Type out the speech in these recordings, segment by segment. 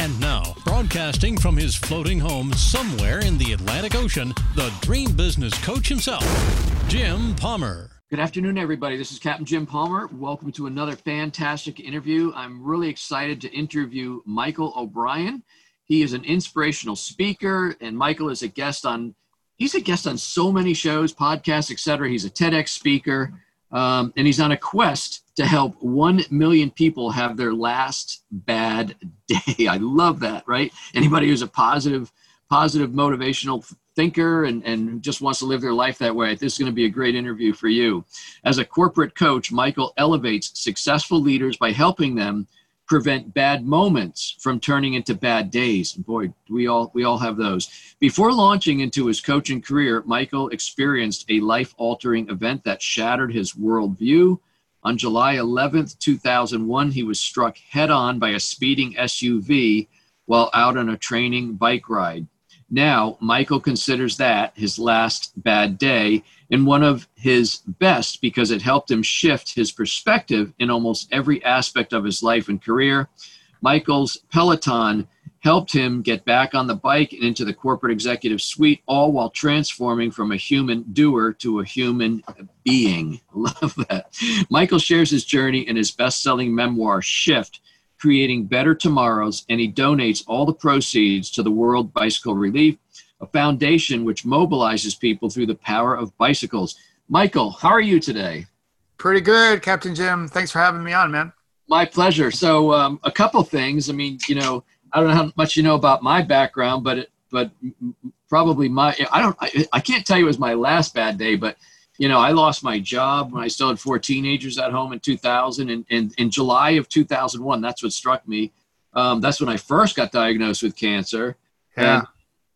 And now, broadcasting from his floating home somewhere in the Atlantic Ocean, the dream business coach himself, Jim Palmer. Good afternoon, everybody. This is Captain Jim Palmer. Welcome to another fantastic interview. I'm really excited to interview Michael O'Brien. He is an inspirational speaker, and Michael is a guest on. He's a guest on so many shows, podcasts, etc. He's a TEDx speaker, um, and he's on a quest to help 1 million people have their last bad day. I love that, right? Anybody who's a positive, positive motivational thinker and, and just wants to live their life that way, this is going to be a great interview for you. As a corporate coach, Michael elevates successful leaders by helping them prevent bad moments from turning into bad days. Boy, we all we all have those. Before launching into his coaching career, Michael experienced a life-altering event that shattered his worldview on July 11th, 2001, he was struck head on by a speeding SUV while out on a training bike ride. Now, Michael considers that his last bad day and one of his best because it helped him shift his perspective in almost every aspect of his life and career. Michael's Peloton helped him get back on the bike and into the corporate executive suite, all while transforming from a human doer to a human being. Love that. Michael shares his journey in his best selling memoir, Shift Creating Better Tomorrows, and he donates all the proceeds to the World Bicycle Relief, a foundation which mobilizes people through the power of bicycles. Michael, how are you today? Pretty good, Captain Jim. Thanks for having me on, man. My pleasure. So, um, a couple things. I mean, you know, I don't know how much you know about my background, but it, but probably my I don't I, I can't tell you it was my last bad day, but you know I lost my job when I still had four teenagers at home in 2000, and, and in July of 2001, that's what struck me. Um, that's when I first got diagnosed with cancer. Yeah. And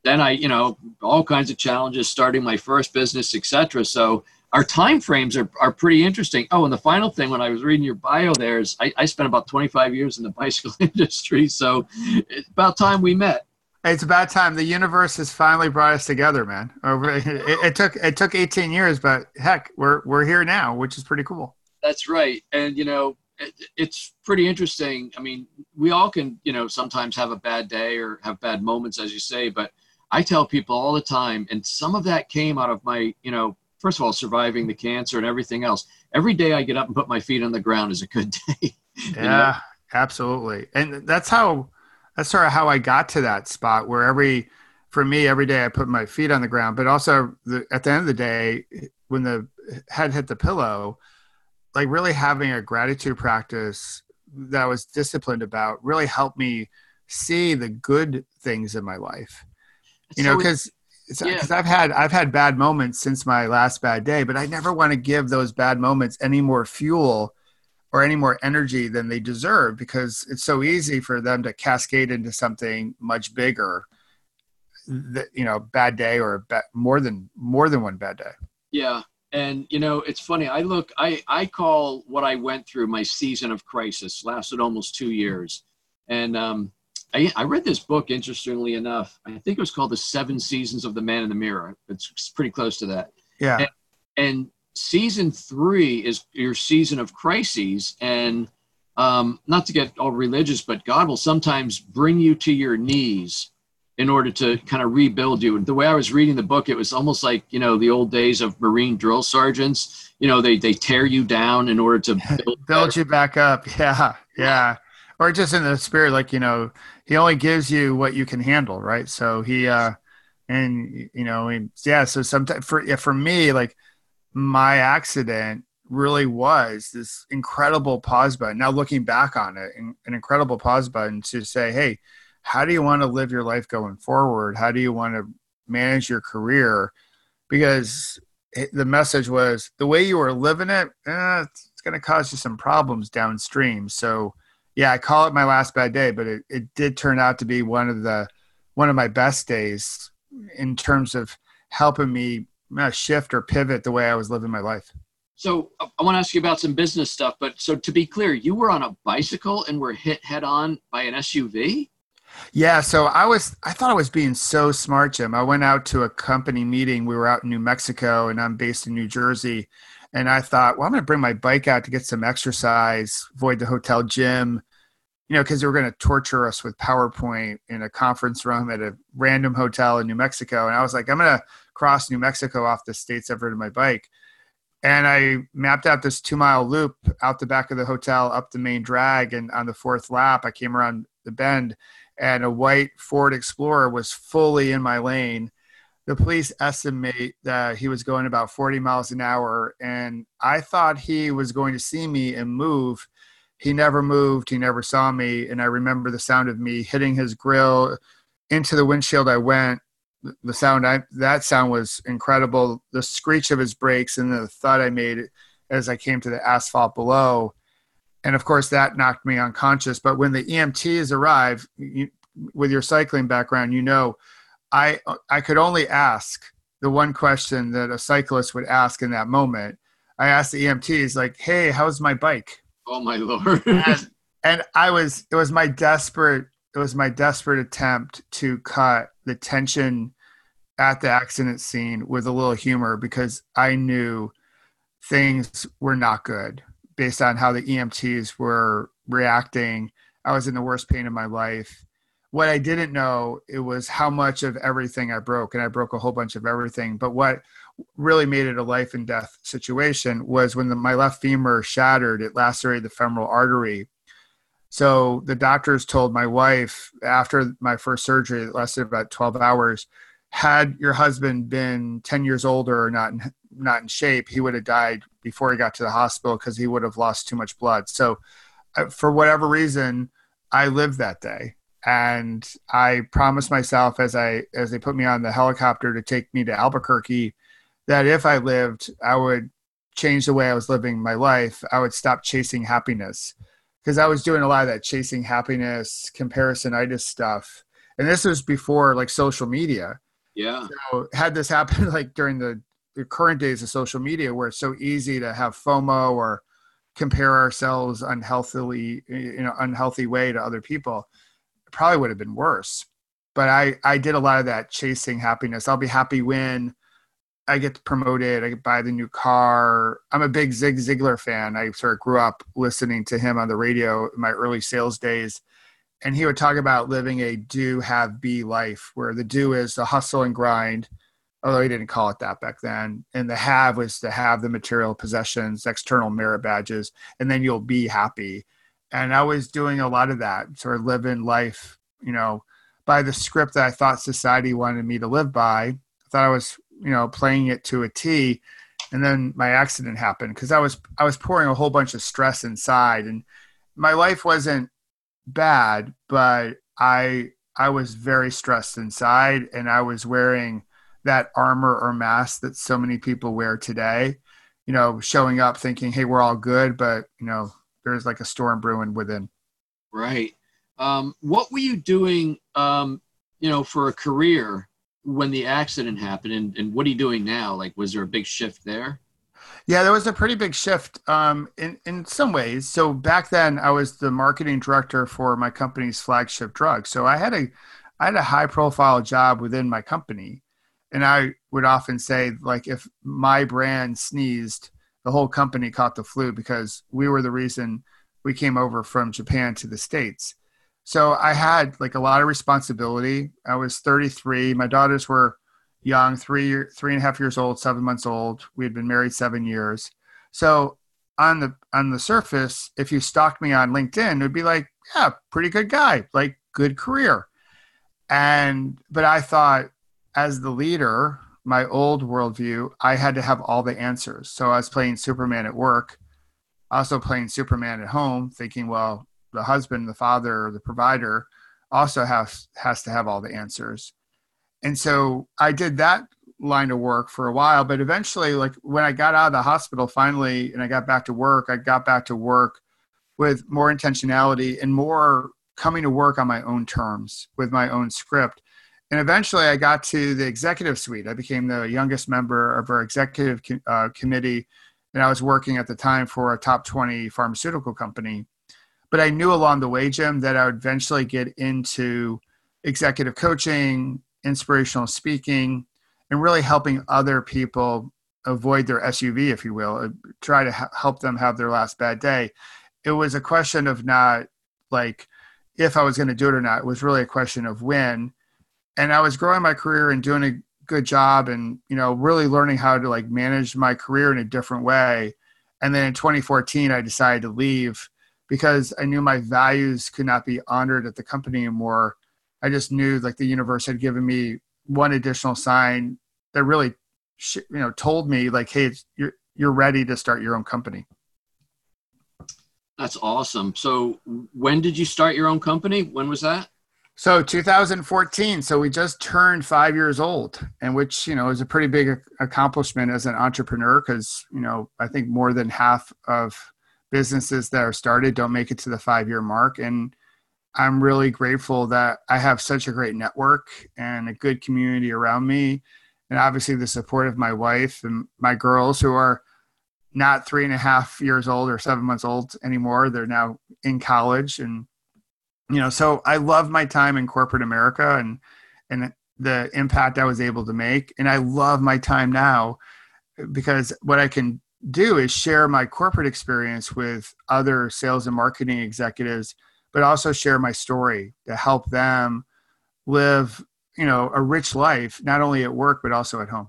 then I, you know, all kinds of challenges, starting my first business, etc. So our time frames are, are pretty interesting. Oh, and the final thing, when I was reading your bio, there is I, I spent about 25 years in the bicycle industry, so it's about time we met. It's about time. The universe has finally brought us together, man. It, it, took it took 18 years, but heck, we're we're here now, which is pretty cool. That's right, and you know, it, it's pretty interesting. I mean, we all can, you know, sometimes have a bad day or have bad moments, as you say, but I tell people all the time, and some of that came out of my, you know, first of all, surviving the cancer and everything else. Every day I get up and put my feet on the ground is a good day. yeah, know? absolutely. And that's how, that's sort of how I got to that spot where every, for me, every day I put my feet on the ground, but also the, at the end of the day, when the head hit the pillow, like really having a gratitude practice that I was disciplined about really helped me see the good things in my life. You know, because because yeah. I've had I've had bad moments since my last bad day, but I never want to give those bad moments any more fuel or any more energy than they deserve because it's so easy for them to cascade into something much bigger. That you know, bad day or bad, more than more than one bad day. Yeah, and you know, it's funny. I look, I I call what I went through my season of crisis. Lasted almost two years, and um, I, I, read this book, interestingly enough. I think it was called The Seven Seasons of the Man in the Mirror. It's pretty close to that. Yeah. And, and season three is your season of crises. And um, not to get all religious, but God will sometimes bring you to your knees in order to kind of rebuild you. The way I was reading the book, it was almost like, you know, the old days of Marine drill sergeants. You know, they, they tear you down in order to build, build you back up. Yeah. Yeah or just in the spirit like you know he only gives you what you can handle right? So he uh and you know and yeah so sometimes for yeah, for me like my accident really was this incredible pause button. Now looking back on it an incredible pause button to say hey how do you want to live your life going forward? How do you want to manage your career? Because the message was the way you were living it eh, it's going to cause you some problems downstream. So yeah, I call it my last bad day, but it, it did turn out to be one of the one of my best days in terms of helping me uh, shift or pivot the way I was living my life. So I want to ask you about some business stuff, but so to be clear, you were on a bicycle and were hit head on by an SUV. Yeah, so I was I thought I was being so smart, Jim. I went out to a company meeting. We were out in New Mexico and I'm based in New Jersey. And I thought, well, I'm going to bring my bike out to get some exercise, avoid the hotel gym, you know, because they were going to torture us with PowerPoint in a conference room at a random hotel in New Mexico. And I was like, I'm going to cross New Mexico off the states ever to my bike. And I mapped out this two mile loop out the back of the hotel up the main drag. And on the fourth lap, I came around the bend and a white Ford Explorer was fully in my lane. The police estimate that he was going about 40 miles an hour, and I thought he was going to see me and move. He never moved, he never saw me, and I remember the sound of me hitting his grill into the windshield. I went. The sound I that sound was incredible. The screech of his brakes and the thud I made as I came to the asphalt below and of course that knocked me unconscious but when the emts arrive you, with your cycling background you know i i could only ask the one question that a cyclist would ask in that moment i asked the emts like hey how's my bike oh my lord and, and i was it was my desperate it was my desperate attempt to cut the tension at the accident scene with a little humor because i knew things were not good based on how the EMTs were reacting. I was in the worst pain of my life. What I didn't know it was how much of everything I broke, and I broke a whole bunch of everything. But what really made it a life and death situation was when the, my left femur shattered. It lacerated the femoral artery. So the doctors told my wife after my first surgery, it lasted about 12 hours. Had your husband been 10 years older or not in, not in shape, he would have died before he got to the hospital because he would have lost too much blood. So, uh, for whatever reason, I lived that day, and I promised myself as I as they put me on the helicopter to take me to Albuquerque that if I lived, I would change the way I was living my life. I would stop chasing happiness because I was doing a lot of that chasing happiness, comparisonitis stuff, and this was before like social media. Yeah. So had this happened like during the the current days of social media where it's so easy to have FOMO or compare ourselves unhealthily in an unhealthy way to other people, probably would have been worse. But I, I did a lot of that chasing happiness. I'll be happy when I get promoted, I buy the new car. I'm a big Zig Ziglar fan. I sort of grew up listening to him on the radio in my early sales days. And he would talk about living a do, have, be life, where the do is the hustle and grind – although he didn't call it that back then. And the have was to have the material possessions, external merit badges, and then you'll be happy. And I was doing a lot of that, sort of living life, you know, by the script that I thought society wanted me to live by. I thought I was, you know, playing it to a T. And then my accident happened because I was I was pouring a whole bunch of stress inside, and my life wasn't bad, but I I was very stressed inside, and I was wearing that armor or mask that so many people wear today you know showing up thinking hey we're all good but you know there's like a storm brewing within. Right. Um, what were you doing um, you know for a career when the accident happened and, and what are you doing now? Like was there a big shift there? Yeah, there was a pretty big shift um, in in some ways. So back then, I was the marketing director for my company's flagship drug. So I had a I had a high profile job within my company, and I would often say, like, if my brand sneezed, the whole company caught the flu because we were the reason we came over from Japan to the States. So I had like a lot of responsibility. I was 33. My daughters were young, three, three and a half years old, seven months old. We had been married seven years. So on the on the surface, if you stalked me on LinkedIn, it would be like, yeah, pretty good guy, like good career. And but I thought as the leader, my old worldview, I had to have all the answers. So I was playing Superman at work, also playing Superman at home, thinking, well, the husband, the father, the provider also has has to have all the answers. And so I did that line of work for a while, but eventually, like when I got out of the hospital finally and I got back to work, I got back to work with more intentionality and more coming to work on my own terms with my own script And eventually I got to the executive suite. I became the youngest member of our executive uh, committee. And I was working at the time for a top 20 pharmaceutical company. But I knew along the way, Jim, that I would eventually get into executive coaching, inspirational speaking, and really helping other people avoid their SUV, if you will, try to help them have their last bad day. It was a question of not like if I was going to do it or not. It was really a question of when. And I was growing my career and doing a good job and, you know, really learning how to like manage my career in a different way. And then in 2014, I decided to leave because I knew my values could not be honored at the company anymore. I just knew like the universe had given me one additional sign that really you know told me like hey you're you're ready to start your own company that's awesome so when did you start your own company when was that so 2014 so we just turned five years old and which you know is a pretty big accomplishment as an entrepreneur because you know i think more than half of businesses that are started don't make it to the five year mark and i'm really grateful that i have such a great network and a good community around me and obviously the support of my wife and my girls who are not three and a half years old or seven months old anymore. They're now in college, and you know, so I love my time in corporate America and and the impact I was able to make, and I love my time now because what I can do is share my corporate experience with other sales and marketing executives, but also share my story to help them live you know a rich life not only at work but also at home.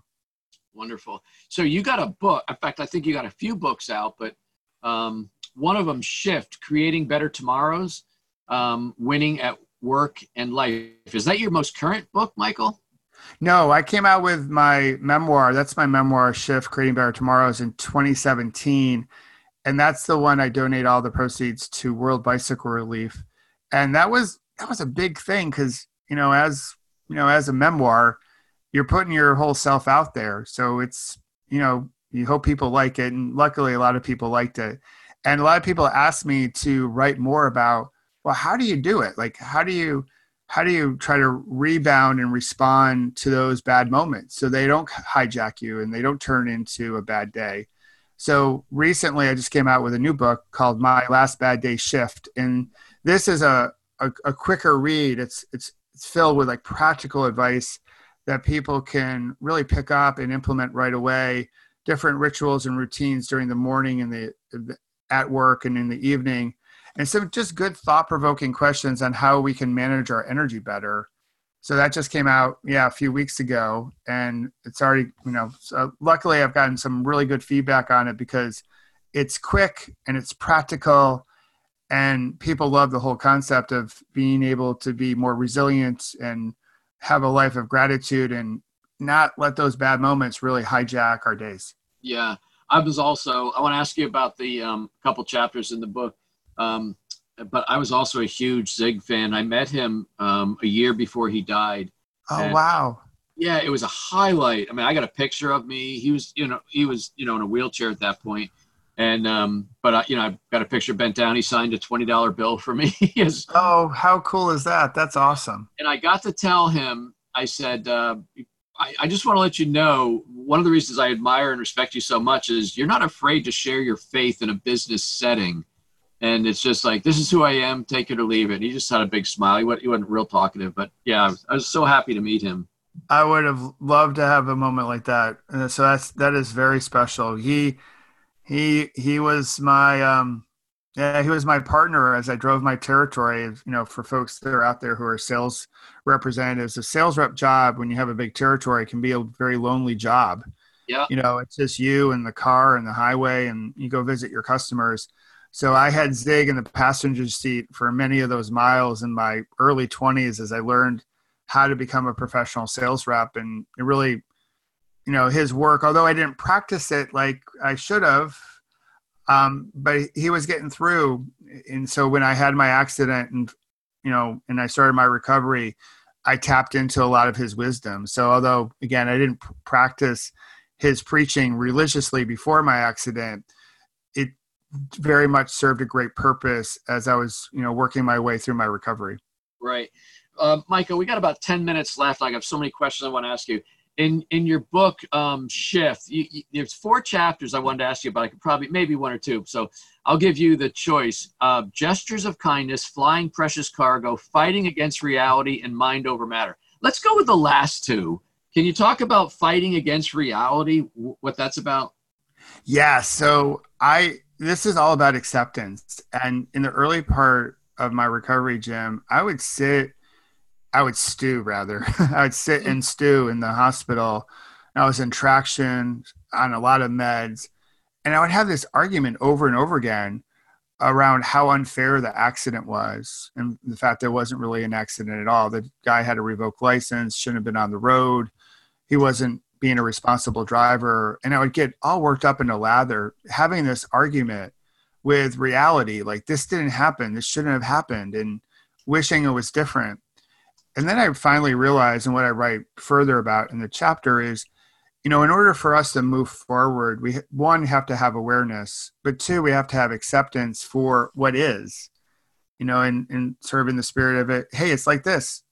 Wonderful. So you got a book in fact i think you got a few books out but um, one of them shift creating better tomorrows um, winning at work and life is that your most current book michael no i came out with my memoir that's my memoir shift creating better tomorrows in 2017 and that's the one i donate all the proceeds to world bicycle relief and that was that was a big thing because you know as you know, as a memoir, you're putting your whole self out there. So it's, you know, you hope people like it. And luckily, a lot of people liked it. And a lot of people asked me to write more about, well, how do you do it? Like, how do you, how do you try to rebound and respond to those bad moments so they don't hijack you and they don't turn into a bad day? So recently, I just came out with a new book called My Last Bad Day Shift, and this is a a, a quicker read. It's it's it's filled with like practical advice that people can really pick up and implement right away different rituals and routines during the morning and the, the at work and in the evening and so just good thought-provoking questions on how we can manage our energy better. So that just came out yeah a few weeks ago. And it's already you know so luckily i've gotten some really good feedback on it because it's quick and it's practical. And people love the whole concept of being able to be more resilient and have a life of gratitude and not let those bad moments really hijack our days. Yeah. I was also i want to ask you about the um, couple chapters in the book um, but i was also a huge zig fan i met him um, a year before he died oh wow yeah it was a highlight i mean i got a picture of me he was you know he was you know in a wheelchair at that point. and um, but I, you know, I've got a picture bent down. He signed a twenty dollar bill for me. oh, how cool is that? That's awesome. And I got to tell him. I said, uh, I, I just want to let you know one of the reasons I admire and respect you so much is you're not afraid to share your faith in a business setting. And it's just like, this is who I am, take it or leave it. he just had a big smile. He wasn't, he wasn't real talkative, but yeah, I was, I was so happy to meet him. I would have loved to have a moment like that. And so that's, that is very special. He, he he was my um yeah he was my partner as i drove my territory you know for folks that are out there who are sales representatives a sales rep job when you have a big territory can be a very lonely job yeah you know it's just you and the car and the highway and you go visit your customers so i had zig in the passenger seat for many of those miles in my early 20s as i learned how to become a professional sales rep and it really you know his work although i didn't practice it like i should have um, but he was getting through. And so when i had my accident and you know and i started my recovery i tapped into a lot of his wisdom. So although again i didn't practice his preaching religiously before my accident very much served a great purpose as i was you know working my way through my recovery right uh, Michael, we got about 10 minutes left. I have so many questions I want to ask you. In in your book, um, Shift, you, you, there's four chapters I wanted to ask you about. I could probably, maybe one or two. So I'll give you the choice. Uh, gestures of kindness, flying precious cargo, fighting against reality, and mind over matter. Let's go with the last two. Can you talk about fighting against reality, what that's about? Yeah. So I, this is all about acceptance. And in the early part of my recovery, Jim, I would sit I would stew rather. I would sit and stew in the hospital. I was in traction on a lot of meds. And I would have this argument over and over again around how unfair the accident was and the fact there wasn't really an accident at all. The guy had a revoked license, shouldn't have been on the road. He wasn't being a responsible driver. And I would get all worked up into lather having this argument with reality like this didn't happen, this shouldn't have happened, and wishing it was different and then I finally realized, and what I write further about in the chapter is, you know, in order for us to move forward, we one have to have awareness, but two, we have to have acceptance for what is, you know, and and sort of in the spirit of it. Hey, it's like this,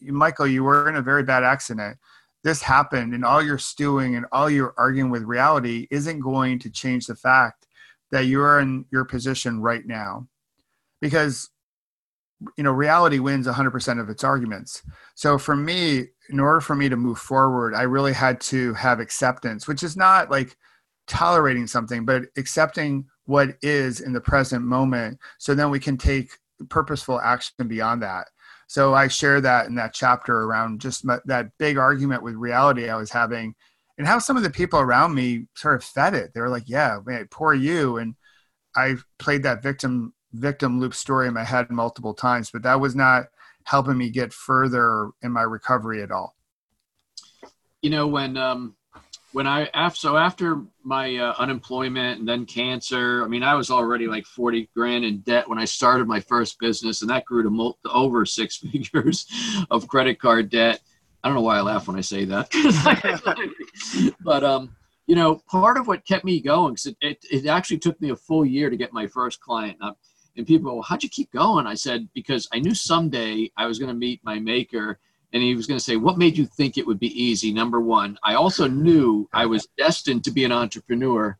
Michael. You were in a very bad accident. This happened, and all your stewing and all your arguing with reality isn't going to change the fact that you're in your position right now, because you know reality wins 100% of its arguments. So for me in order for me to move forward i really had to have acceptance which is not like tolerating something but accepting what is in the present moment. So then we can take purposeful action beyond that so i share that in that chapter around just that big argument with reality i was having and how some of the people around me sort of fed it they were like yeah man poor you and i played that victim victim loop story in my head multiple times, but that was not helping me get further in my recovery at all. You know, when um, when I after so after my uh, unemployment and then cancer, I mean, I was already like forty grand in debt when I started my first business, and that grew to, mo- to over six figures of credit card debt. I don't know why I laugh when I say that, but um, you know, part of what kept me going, because it, it, it, actually took me a full year to get my first client. Now, and people, well, how'd you keep going? I said, because I knew someday I was going to meet my maker and he was going to say, what made you think it would be easy? Number one, I also knew I was destined to be an entrepreneur.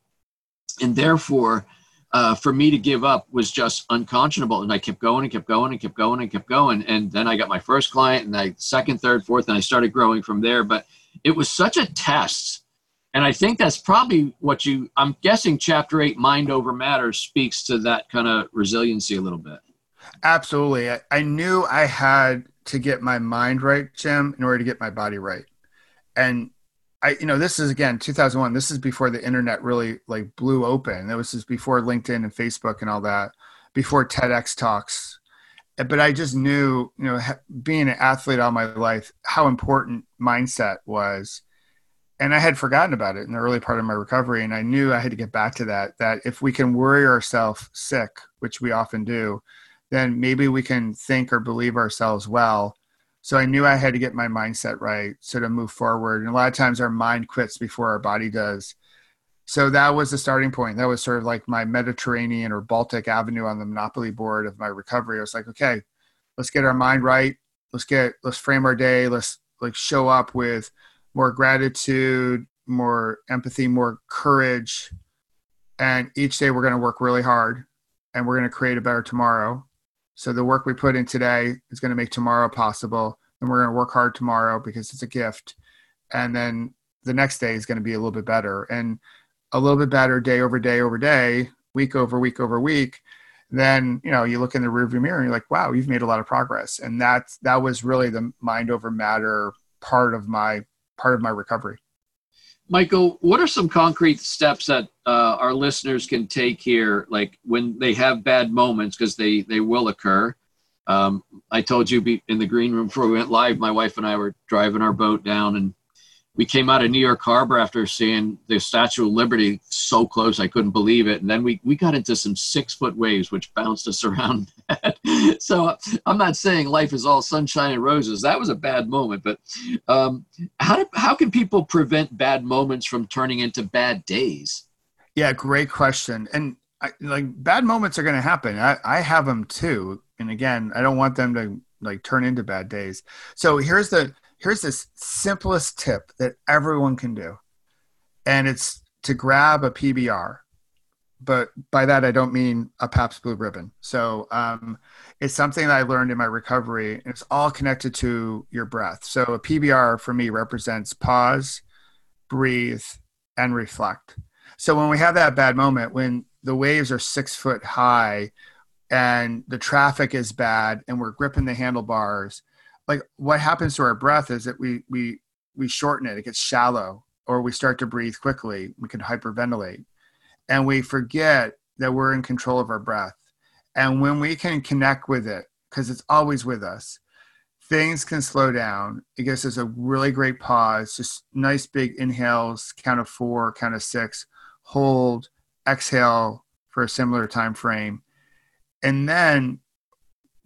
And therefore, uh, for me to give up was just unconscionable. And I kept going and kept going and kept going and kept going. And then I got my first client and I second, third, fourth, and I started growing from there. But it was such a test and I think that's probably what you, I'm guessing chapter eight, Mind Over Matter, speaks to that kind of resiliency a little bit. Absolutely. I, I knew I had to get my mind right, Jim, in order to get my body right. And I, you know, this is again 2001. This is before the internet really like blew open. Was just before LinkedIn and Facebook and all that, before TEDx talks. But I just knew, you know, being an athlete all my life, how important mindset was and I had forgotten about it in the early part of my recovery, and I knew I had to get back to that. That if we can worry ourselves sick, which we often do, then maybe we can think or believe ourselves well. So I knew I had to get my mindset right, so to move forward. And a lot of times our mind quits before our body does. So that was the starting point. That was sort of like my Mediterranean or Baltic Avenue on the Monopoly board of my recovery. I was like, okay, let's get our mind right. Let's get let's frame our day. Let's like show up with more gratitude, more empathy, more courage. And each day we're going to work really hard and we're going to create a better tomorrow. So the work we put in today is going to make tomorrow possible. And we're going to work hard tomorrow because it's a gift. And then the next day is going to be a little bit better and a little bit better day over day over day, week over week over week. Then, you know, you look in the rearview mirror and you're like, wow, you've made a lot of progress. And that's, that was really the mind over matter part of my part of my recovery. Michael, what are some concrete steps that uh, our listeners can take here, like when they have bad moments, because they they will occur? Um, I told you in the green room before we went live, my wife and I were driving our boat down, and we came out of New York Harbor after seeing the Statue of Liberty so close, I couldn't believe it. And then we, we got into some six foot waves, which bounced us around. so I'm not saying life is all sunshine and roses. That was a bad moment. But um, how, do, how can people prevent bad moments from turning into bad days? Yeah, great question. And I, like bad moments are going to happen. I, I have them too. And again, I don't want them to like turn into bad days. So here's the here's this simplest tip that everyone can do. And it's to grab a PBR. But by that I don't mean a Pabst Blue Ribbon. So um, it's something that I learned in my recovery. And it's all connected to your breath. So a PBR for me represents pause, breathe, and reflect. So when we have that bad moment, when the waves are six foot high and the traffic is bad and we're gripping the handlebars, like what happens to our breath is that we we we shorten it, it gets shallow, or we start to breathe quickly, we can hyperventilate. And we forget that we're in control of our breath. And when we can connect with it, because it's always with us, things can slow down. It gives us a really great pause, just nice big inhales, count of four, count of six, hold, exhale for a similar time frame. And then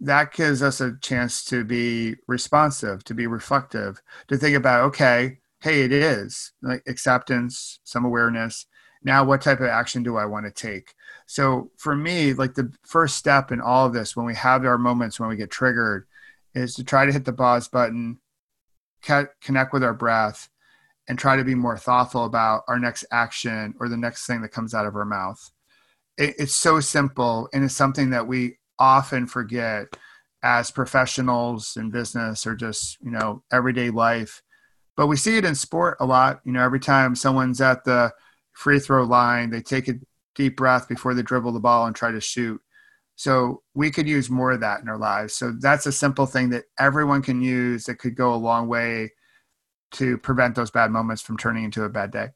that gives us a chance to be responsive, to be reflective, to think about, okay, hey, it is like acceptance, some awareness. Now, what type of action do I want to take? So, for me, like the first step in all of this, when we have our moments when we get triggered, is to try to hit the pause button, connect with our breath, and try to be more thoughtful about our next action or the next thing that comes out of our mouth. It, it's so simple, and it's something that we often forget as professionals in business or just you know everyday life. But we see it in sport a lot. You know, every time someone's at the free throw line, they take a deep breath before they dribble the ball and try to shoot so we could use more of that in our lives. So that's a simple thing that everyone can use that could go a long way to prevent those bad moments from turning into a bad day.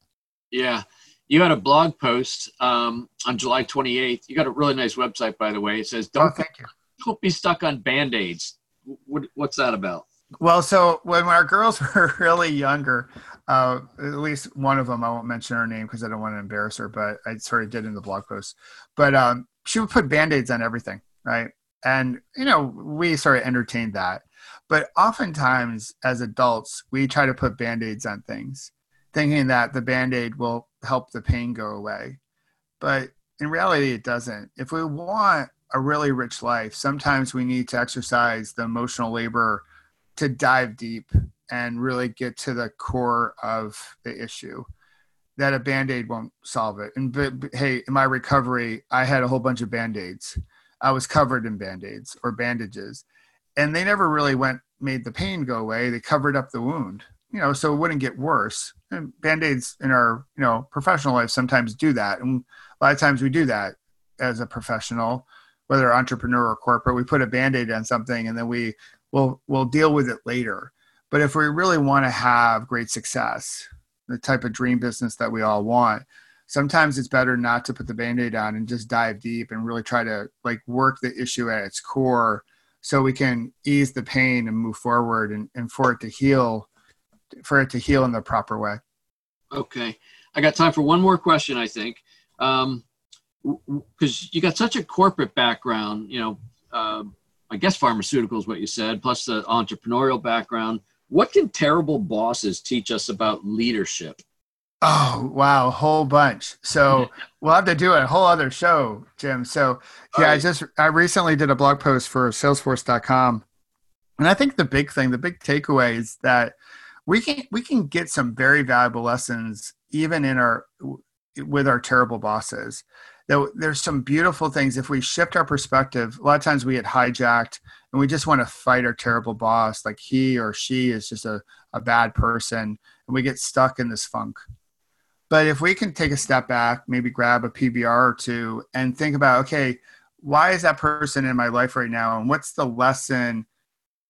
Yeah. You had a blog post um, on July 28th. You got a really nice website, by the way. It says, "Don't, oh, thank you. don't be stuck on band aids." What, what's that about? Well, so when our girls were really younger, uh, at least one of them, I won't mention her name because I don't want to embarrass her, but I sort of did in the blog post. But um, she would put band-aids on everything right and you know we sort of entertained that but oftentimes as adults we try to put band-aids on things thinking that the band-aid will help the pain go away. But in reality it doesn't. If we want a really rich life sometimes we need to exercise the emotional labor to dive deep and really get to the core of the issue. That a band-aid won't solve it. And but, but, hey in my recovery i had a whole bunch of band-aids. I was covered in band-aids or bandages. And they never really went made the pain go away. They covered up the wound you know so it wouldn't get worse. And band-aids in our you know professional life sometimes do that. And a lot of times we do that as a professional whether entrepreneur or corporate. We put a band-aid on something and then we will we'll deal with it later. But if we really want to have great success the type of dream business that we all want sometimes it's better not to put the band-aid on and just dive deep and really try to like work the issue at its core so we can ease the pain and move forward and, and for it to heal for it to heal in the proper way okay i got time for one more question i think um because you got such a corporate background you know uh, i guess pharmaceuticals what you said plus the entrepreneurial background what can terrible bosses teach us about leadership? Oh wow, a whole bunch. So we'll have to do a whole other show, Jim. So yeah, right. I just I recently did a blog post for Salesforce.com, and I think the big thing, the big takeaway is that we can we can get some very valuable lessons even in our with our terrible bosses. though There's some beautiful things if we shift our perspective. A lot of times we get hijacked and we just want to fight our terrible boss like he or she is just a, a bad person and we get stuck in this funk but if we can take a step back maybe grab a pbr or two and think about okay why is that person in my life right now and what's the lesson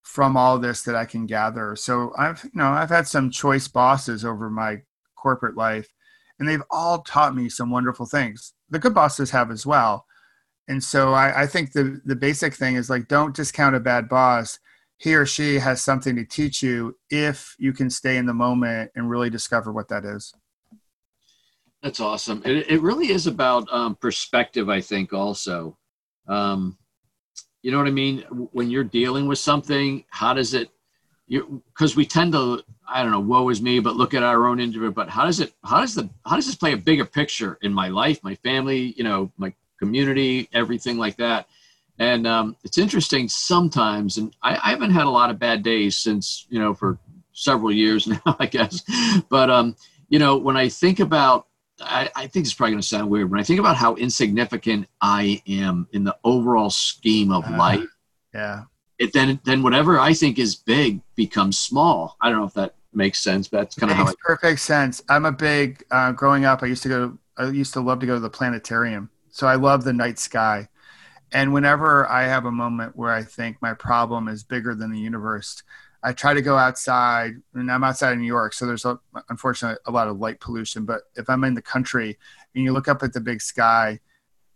from all this that i can gather so i've you know i've had some choice bosses over my corporate life and they've all taught me some wonderful things the good bosses have as well and so I, I think the the basic thing is like don't discount a bad boss. He or she has something to teach you if you can stay in the moment and really discover what that is. That's awesome. It, it really is about um, perspective, I think, also. Um, you know what I mean? When you're dealing with something, how does it, you because we tend to, I don't know, woe is me, but look at our own individual, but how does it, how does the, how does this play a bigger picture in my life, my family, you know, my community, everything like that. And um, it's interesting sometimes, and I, I, haven't had a lot of bad days since, you know, for several years now, I guess. But, um, you know, when I think about, I, I think it's probably going to sound weird. When I think about how insignificant I am in the overall scheme of uh, life, yeah, it then then whatever I think is big becomes small. I don't know if that makes sense, but that's kind of how makes perfect sense. I'm a big uh, growing up. I used to go. I used to love to go to the planetarium, so I love the night sky. And whenever I have a moment where I think my problem is bigger than the universe, I try to go outside. And I'm outside in New York, so there's a, unfortunately a lot of light pollution. But if I'm in the country and you look up at the big sky,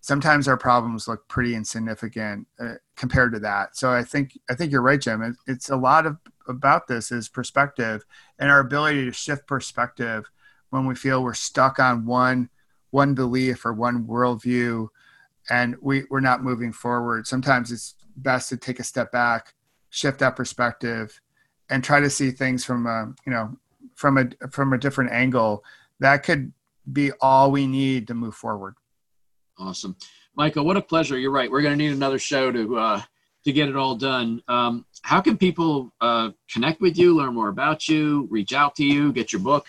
sometimes our problems look pretty insignificant uh, compared to that. So I think I think you're right, Jim. It, it's a lot of about this is perspective and our ability to shift perspective when we feel we're stuck on one one belief or one worldview and we, we're not moving forward. Sometimes it's best to take a step back, shift that perspective, and try to see things from a you know from a from a different angle. That could be all we need to move forward. Awesome, Michael. What a pleasure. You're right. We're going to need another show to uh, to get it all done. Um, how can people uh, connect with you, learn more about you, reach out to you, get your book?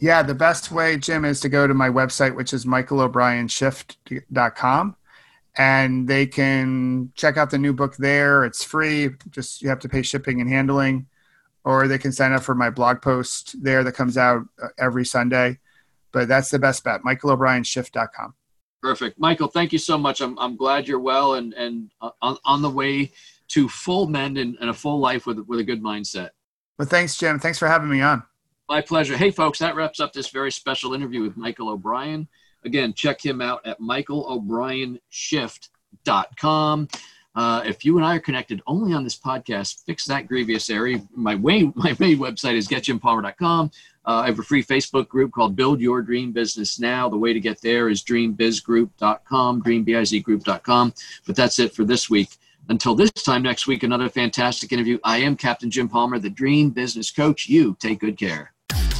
Yeah, the best way, Jim, is to go to my website, which is michaelobrienshift.com. And they can check out the new book there. It's free, just you have to pay shipping and handling. Or they can sign up for my blog post there that comes out uh, every Sunday. But that's the best bet, michaelobrienshift.com. Perfect. Michael, thank you so much. I'm, I'm glad you're well and, and uh, on, on the way to full mend and, and a full life with, with a good mindset. Well, thanks, Jim. Thanks for having me on. My pleasure. Hey, folks, that wraps up this very special interview with Michael O'Brien. Again, check him out at michaelobrienshift.com. Uh, if you and I are connected only on this podcast, fix that grievous area. My way, my main website is getjimpalmer.com. Uh, I have a free Facebook group called Build Your Dream Business Now. The way to get there is dreambizgroup.com, dreambizgroup.com. But that's it for this week. Until this time next week, another fantastic interview. I am Captain Jim Palmer, the Dream Business Coach. You take good care.